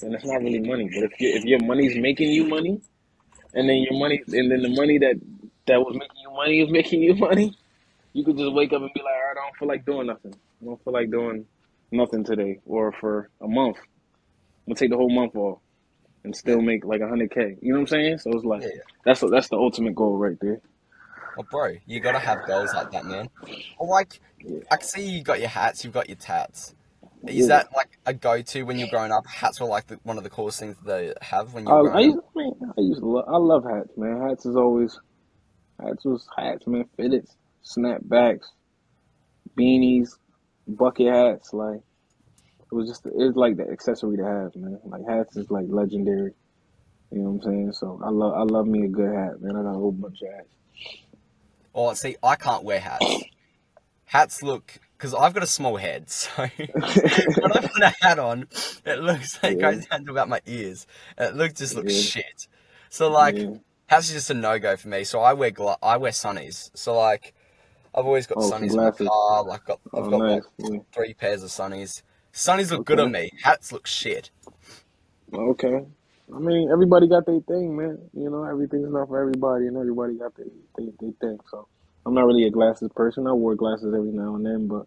then it's not really money. But if you, if your money's making you money, and then your money and then the money that that was making you money is making you money, you could just wake up and be like, all right, I don't feel like doing nothing. I don't feel like doing nothing today or for a month. I'm gonna take the whole month off and still make like a hundred k. You know what I'm saying? So it's like Yeah, that's that's the ultimate goal right there. Well, bro, you gotta have goals like that, man. Or like, Yeah. I can see you got your hats, you've got your tats. Is Yeah. that like a go-to when you're growing up? Hats were like the, one of the coolest things they have when you're I growing used, up. man, I used to love, I love hats, man. Hats is always, hats was hats, man. Fitteds, snapbacks, beanies, bucket hats. Like it was just, it's like the accessory to have, man. Like hats is like legendary. You know what I'm saying? So I love, I love me a good hat, man. I got a whole bunch of hats. Or see, I can't wear hats. Hats look because I've got a small head, so when I put a hat on, it looks like Yeah. goes down to about my ears. It looks just looks Yeah. shit. So like, Yeah. hats is just a no go for me. So I wear gla- I wear sunnies. So like, I've always got Oh, sunnies in my car. Like, got, oh, I've Oh, got nice. like Yeah. three pairs of sunnies. Sunnies look good on me. Hats look shit. Okay. I mean, everybody got their thing, man. You know, everything's not for everybody, and everybody got their their, their thing. So I'm not really a glasses person. I wear glasses every now and then, but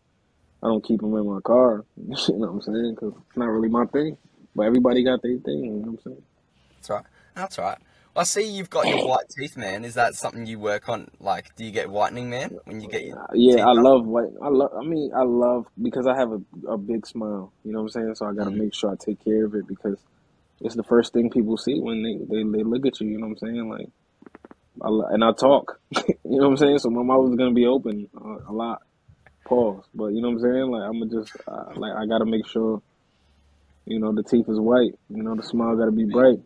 I don't keep them in my car. you know what I'm saying? Because it's not really my thing. But everybody got their thing. You know what I'm saying? That's right. That's right. I see you've got your white teeth, man. Is that something you work on? Like, do you get whitening, man, when you get your Uh, Yeah, I love white. I love. I mean, I love because I have a, a big smile. You know what I'm saying? So I got to Mhm. make sure I take care of it because it's the first thing people see when they, they, they look at you. You know what I'm saying? Like, I, and I talk. you know what I'm saying? So my mouth is gonna be open uh, a lot. Pause. But you know what I'm saying? Like I'm gonna just uh, like I gotta make sure. You know the teeth is white. You know the smile gotta be bright.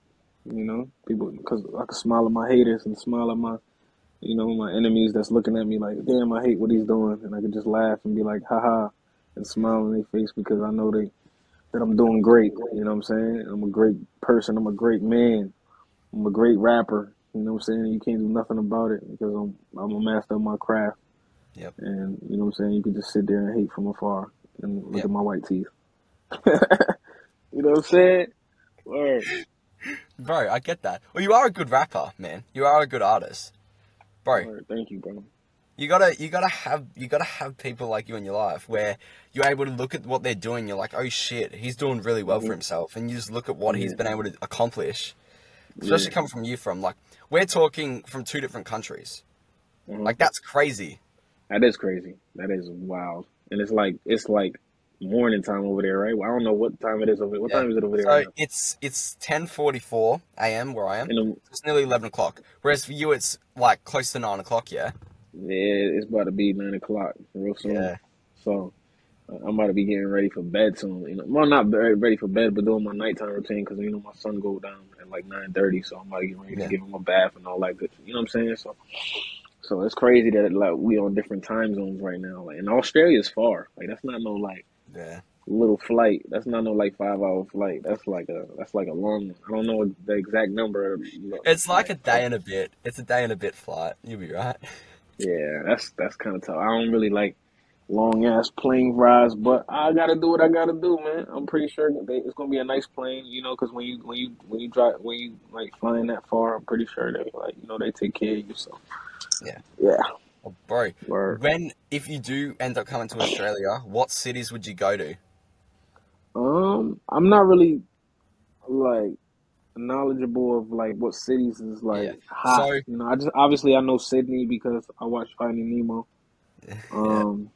You know people because I can smile at my haters and smile at my you know, my enemies that's looking at me like, damn, I hate what he's doing, and I can just laugh and be like, haha, and smile in their face because I know they that I'm doing great. You know what I'm saying? I'm a great person. I'm a great man. I'm a great rapper. You know what I'm saying? You can't do nothing about it because I'm I'm a master of my craft. Yep. And you know what I'm saying? You can just sit there and hate from afar. and look Yep. at my white teeth. you know what I'm saying? Word. Bro, I get that. Well, you are a good rapper, man. You are a good artist, bro. Thank you, bro. You gotta, you gotta have, you gotta have people like you in your life where you're able to look at what they're doing. You're like, oh shit, he's doing really well for Mhm. himself, and you just look at what he's been able to accomplish. Especially Yeah. coming from you, from like we're talking from two different countries. Mhm. Like that's crazy. That is crazy. That is wild. And it's like it's like morning time over there, right? Well, I don't know what time it is over. What Yeah. time is it over there? So right it's it's ten forty four a.m. where I am. In It's nearly eleven o'clock. Whereas for you, it's like close to nine o'clock. Yeah. yeah, it's about to be nine o'clock real soon. Yeah. So uh, I'm about to be getting ready for bed soon. You know, well, not very ready for bed, but doing my nighttime routine because you know my son go down at like nine thirty, so I'm about to get ready Yeah. to give him a bath and all that good. You know what I'm saying? So, so it's crazy that like we on different time zones right now. Like, and Australia's far. Like that's not no like Yeah. little flight. That's not no like five hour flight. That's like a that's like a long. one. I don't know the exact number. It's like a day and a bit. It's a day and a bit flight. You'll be right. Yeah, that's that's kind of tough. I don't really like long ass plane rides, but I gotta do what I gotta do, man. I'm pretty sure they, it's gonna be a nice plane, you know, because when you when you when you drive when you like flying that far, I'm pretty sure they like you know they take care of you. So Yeah. yeah, Oh, bro, when if you do end up coming to Australia, what cities would you go to? Um, I'm not really like knowledgeable of like what cities is like Yeah. hot. So You know, I just obviously I know Sydney because I watched Finding Nemo. yeah. Um,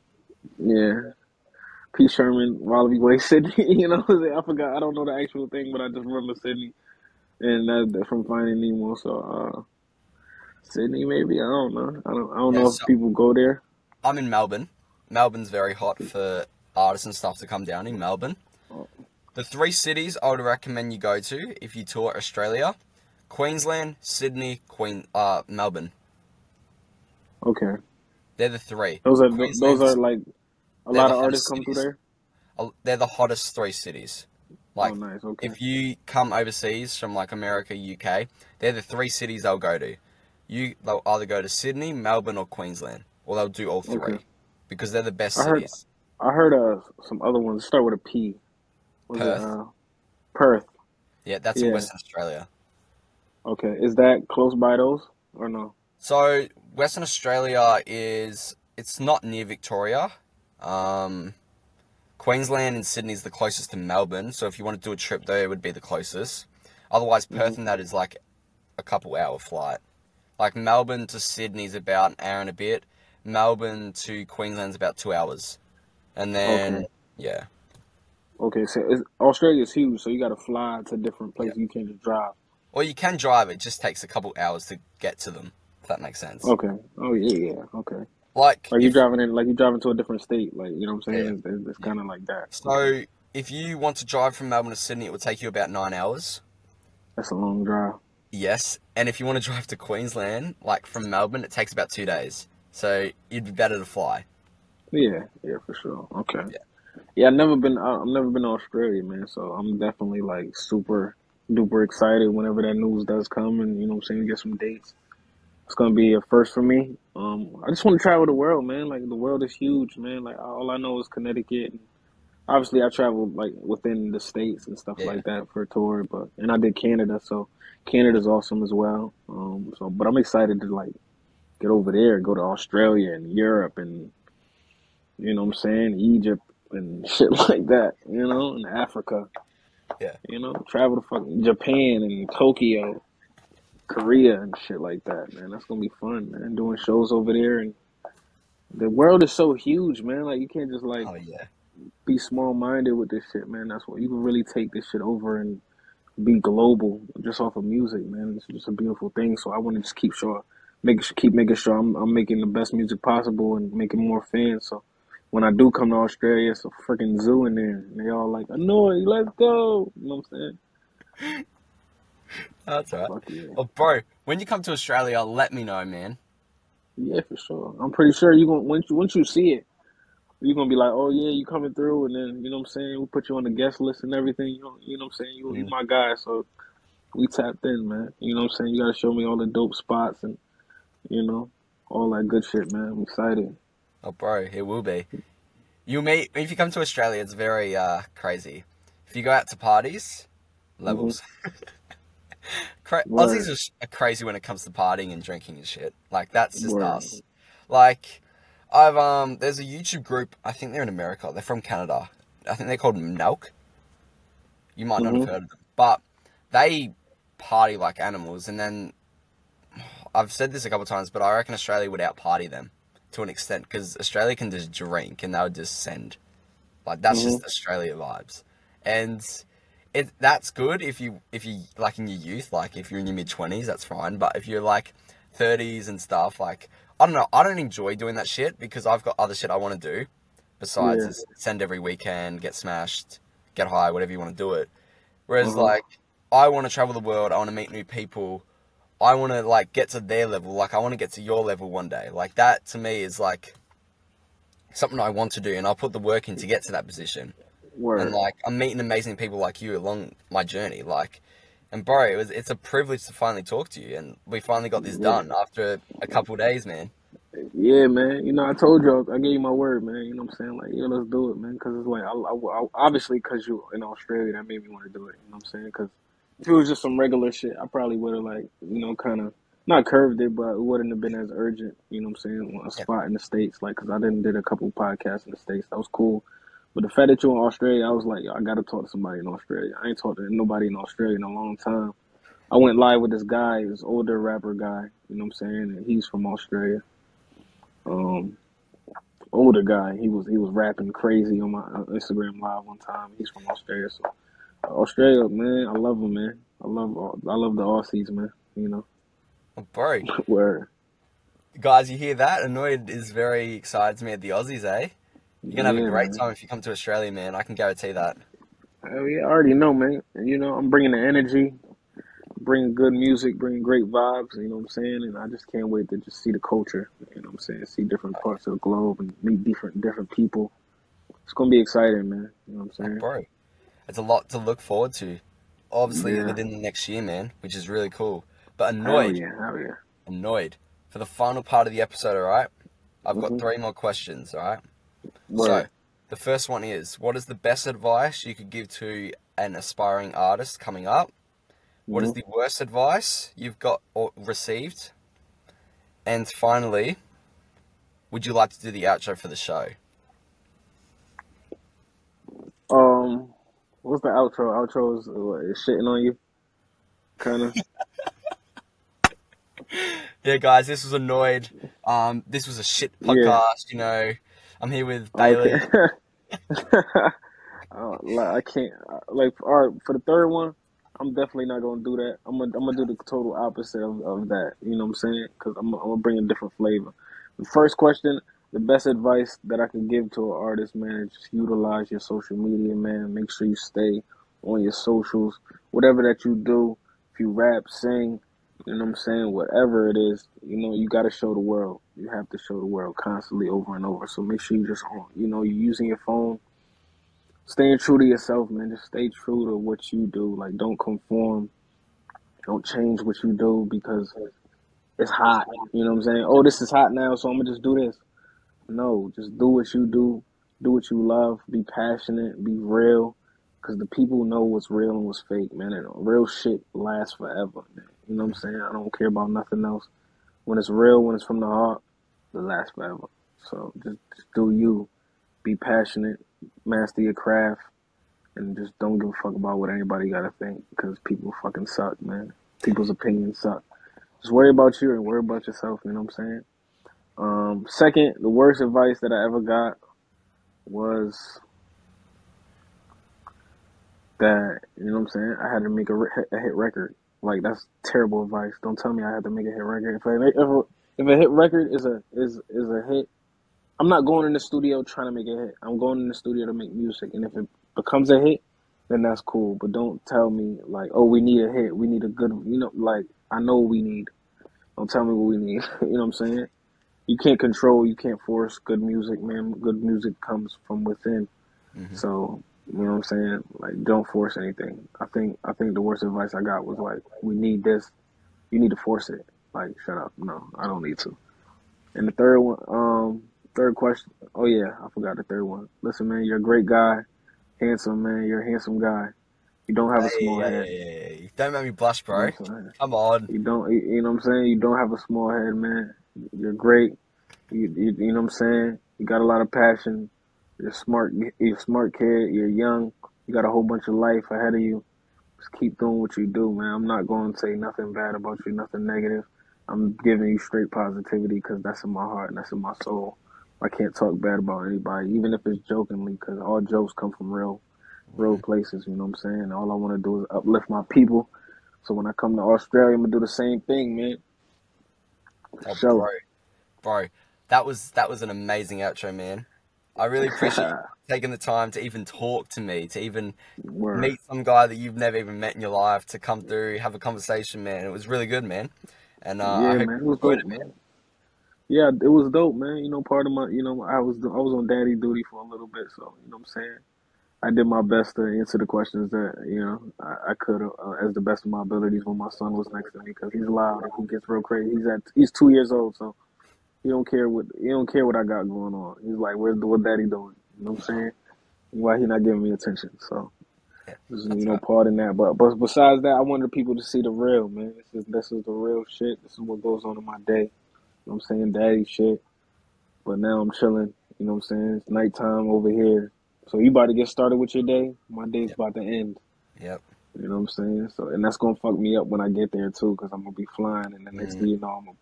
yeah. P. Sherman, Wallaby Way, Sydney. You know, I forgot. I don't know the actual thing, but I just remember Sydney, and that that from Finding Nemo. So, uh, Sydney, maybe. I don't know. I don't. I don't Yeah, know if people go there. I'm in Melbourne. Melbourne's very hot for artists and stuff to come down in Melbourne. Oh, The three cities I would recommend you go to if you tour Australia: Queensland, Sydney, Queen, uh, Melbourne. Okay, They're the three. those are those are like a lot of artists come through there. Uh, They're the hottest three cities. Oh, Like nice. Okay. if you come overseas from like America, UK, they're the three cities they'll go to. You they'll either go to Sydney, Melbourne, or Queensland, or they'll do all three Okay. because they're the best I heard. cities. I heard uh some other ones start with a P. Was it Perth, uh Perth? yeah, that's in Western Australia. Okay. Is that close by those or no? So Western Australia is it's not near Victoria. Um, Queensland and Sydney is the closest to Melbourne, so if you want to do a trip there, it would be the closest. Otherwise, Perth hmm and that is like a couple hour flight. Like Melbourne to Sydney is about an hour and a bit. Melbourne to Queensland's about two hours, and then Okay. yeah, Okay. So Australia's huge, so you got to fly to different yeah. places. You can't just drive. Or you can drive. It just takes a couple hours to get to them. If that makes sense. Okay. Oh yeah, yeah. Okay. Like Like you driving in, like you driving to a different state. Like you know what I'm yeah, saying? It's, it's, it's kind of like that. So if you want to drive from Melbourne to Sydney, it would take you about nine hours. That's a long drive. Yes, and if you want to drive to Queensland, like from Melbourne, it takes about two days. So you'd be better to fly. Yeah, yeah, for sure. Okay. Yeah. Yeah, I've never been. I've never been to Australia, man. So I'm definitely like super duper excited whenever that news does come, and you know what I'm saying, get some dates. It's gonna be a first for me. Um, I just want to travel the world, man. Like the world is huge, man. Like all I know is Connecticut. And obviously, I traveled like within the states and stuff Yeah. like that for a tour, but and I did Canada, so Canada's awesome as well. Um, so but I'm excited to like get over there, go to Australia and Europe and you know what I'm saying, Egypt and shit like that, you know, and Africa, Yeah. you know, travel to fucking Japan and Tokyo, Korea and shit like that, man. That's gonna be fun, man. Doing shows over there and the world is so huge, man. Like you can't just like Oh yeah. be small minded with this shit, man. That's what you can really take this shit over and be global just off of music, man. It's just a beautiful thing. So I want to just keep sure, make sure, keep making sure I'm I'm making the best music possible and making more fans. So when I do come to Australia, it's a freaking zoo in there, and they all like, "Anoyd, let's go." You know what I'm saying? That's alright. Yeah, Oh, bro, when you come to Australia, let me know, man. yeah, for sure. I'm pretty sure you gonna once you once you see it, you're gonna be like, "Oh yeah, you coming through," and then you know what I'm saying. We'll put you on the guest list and everything. You know, you know what I'm saying. You you my guy, so we tapped in, man. You know what I'm saying. You gotta show me all the dope spots and you know all that good shit, man. I'm excited. Oh, bro, it will be. You may if you come to Australia. It's very uh, crazy. If you go out to parties, levels. Cra- Aussies are, are crazy when it comes to partying and drinking and shit. Like that's just Word. us. Like I've um, there's a YouTube group. I think they're in America. They're from Canada. I think they're called Nelk. You might not have Mhm. heard of them, but they party like animals. And then I've said this a couple times, but I reckon Australia would out party them to an extent because Australia can just drink and they would just send. Like that's just Australia vibes, and it that's good if you if you like in your youth, like if you're in your mid twenties, that's fine. But if you're like thirties and stuff, like I don't know, I don't enjoy doing that shit because I've got other shit I want to do besides Yeah. send every weekend, get smashed, get high, whatever you want to do it. Whereas Mhm. like I want to travel the world, I want to meet new people. I want to like get to their level. Like I want to get to your level one day. Like that to me is like something I want to do, and I'll put the work in to get to that position. Word. And like I'm meeting amazing people like you along my journey. Like, and bro, it was it's a privilege to finally talk to you, and we finally got this Yeah. done after a couple days, man. Yeah, man. You know, I told you, I gave you my word, man. You know what I'm saying? Like, yeah, let's do it, man. Because it's like, I, I, I, obviously, because you in Australia, that made me want to do it. You know what I'm saying? Because if it was just some regular shit, I probably would have, like, you know, kind of not curved it, but it wouldn't have been as urgent. You know what I'm saying? A spot in the States, like, because I didn't did a couple podcasts in the States. That was cool. But the fact that you're in Australia, I was like, I got to talk to somebody in Australia. I ain't talked to nobody in Australia in a long time. I went live with this guy, this older rapper guy, you know what I'm saying? And he's from Australia um older guy. He was he was rapping crazy on my uh, Instagram live one time. He's from Australia, so Australia, man, I love him, man. I love all- I love the Aussies, man. You know bro, where guys, you hear that? Anoyd is very excited to me at the Aussies, eh? You're gonna have a yeah, great man. time if you come to Australia, man. I can guarantee that. Hell yeah, I already know, man. And you know I'm bringing the energy, bringing good music, bringing great vibes. You know what I'm saying? And I just can't wait to just see the culture. You know what I'm saying? See different parts of the globe and meet different different people. It's gonna be exciting, man. You know what I'm bro, it's a lot to look forward to. Obviously, Yeah. within the next year, man, which is really cool. But Hell Anoyd, yeah, hell yeah. Anoyd. For the final part of the episode, alright? I've got Mhm. three more questions, alright? So, the first one is what is the best advice you could give to an aspiring artist coming up? What is Mhm. the worst advice you've got or received? And finally, would you like to do the outro for the show? Um, what's the outro? Outro is, what, is shitting on you, kind of. Yeah, guys, this was Anoyd. Um, this was a shit Yeah. podcast. You know, I'm here with Bailey. Uh, like I can't. Like, all right, for the third one, I'm definitely not gonna do that. I'm gonna, I'm gonna do the total opposite of, of that. You know what I'm saying? Because I'm, I'm gonna bring a different flavor. The first question, the best advice that I can give to an artist, man, is just utilize your social media, man. Make sure you stay on your socials. Whatever that you do, if you rap, sing, you know what I'm saying, whatever it is, you know, you got to show the world. You have to show the world constantly over and over. So make sure you just on, you know, you're using your phone, staying true to yourself, man. Just stay true to what you do. Like, don't conform. Don't change what you do because it's hot. You know what I'm saying? Oh, this is hot now, so I'm gonna just do this. No, just do what you do. Do what you love. Be passionate. Be real. Because the people know what's real and what's fake, man. And real shit lasts forever, man. You know what I'm saying? I don't care about nothing else. When it's real, when it's from the heart, it lasts forever. So just, just do you. Be passionate. Master your craft. And just don't give a fuck about what anybody gotta think. Because people fucking suck, man. People's opinions suck. Just worry about you and worry about yourself, you know what I'm saying? Um, second, the worst advice that I ever got was that, you know what I'm saying? I had to make a, a hit record. Like, that's terrible advice. Don't tell me I had to make a hit record. If, I make, if, a, if a hit record is a, is, is a hit, I'm not going in the studio trying to make a hit. I'm going in the studio to make music. And if it becomes a hit, then that's cool. But don't tell me, like, oh, we need a hit. We need a good, you know, like, I know what we need. Don't tell me what we need. you know what I'm saying? You can't control, you can't force good music, man. Good music comes from within. Mhm. So, you know what I'm saying? Like, don't force anything. I think, I think the worst advice I got was like, we need this. You need to force it. Like, shut up. No, I don't need to. And the third one, um, Third question. Oh yeah, I forgot the third one. Listen, man, you're a great guy, handsome man. You're a handsome guy. You don't have a small Hey, head. hey. Don't make me blush, You know bro. what I'm saying? Come on. You don't. You you know what I'm saying? You don't have a small head, man. You're great. You, you, you know what I'm saying? You got a lot of passion. You're smart. You're a smart kid. You're young. You got a whole bunch of life ahead of you. Just keep doing what you do, man. I'm not going to say nothing bad about you, nothing negative. I'm giving you straight positivity because that's in my heart and that's in my soul. I can't talk bad about anybody, even if it's jokingly, because all jokes come from real, real places. You know what I'm saying? All I want to do is uplift my people. So when I come to Australia, I'm gonna do the same thing, man. Oh, bro, bro, that was that was an amazing outro, man. I really appreciate taking the time to even talk to me, to even Word. meet some guy that you've never even met in your life, to come through, have a conversation, man. It was really good, man. And uh, yeah, man, it was good, man. man. Yeah, it was dope, man. You know, part of my, you know, I was I was on daddy duty for a little bit, so you know what I'm saying. I did my best to answer the questions that you know I, I could uh, as the best of my abilities when my son was next to me because he's loud and he gets real crazy. He's at he's two years old, so he don't care what he don't care what I got going on. He's like, "Where's the what daddy doing?" You know what I'm saying? Why he not giving me attention? So Yeah, is you know part in that. But but besides that, I wanted people to see the real man. This is this is the real shit. This is what goes on in my day. You know what I'm saying? Daddy shit. But now I'm chilling. You know what I'm saying? It's nighttime over here. So you about to get started with your day? My day's Yep, about to end. yep. You know what I'm saying? So and that's gonna fuck me up when I get there too, because I'm gonna be flying, and the next Mm, thing you know, I'm gonna,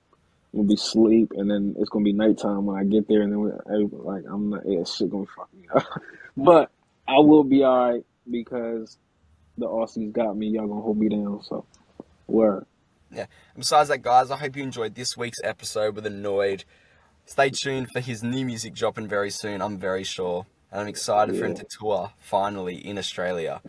I'm gonna be sleep, and then it's gonna be nighttime when I get there, and then like I'm not, yeah, shit gonna fuck me up. but I will be alright because the Aussies got me. Y'all gonna hold me down. So word. yeah. And besides that, guys, I hope you enjoyed this week's episode with Anoyd. Stay tuned for his new music dropping very soon. I'm very sure, and I'm excited for him to tour finally in Australia.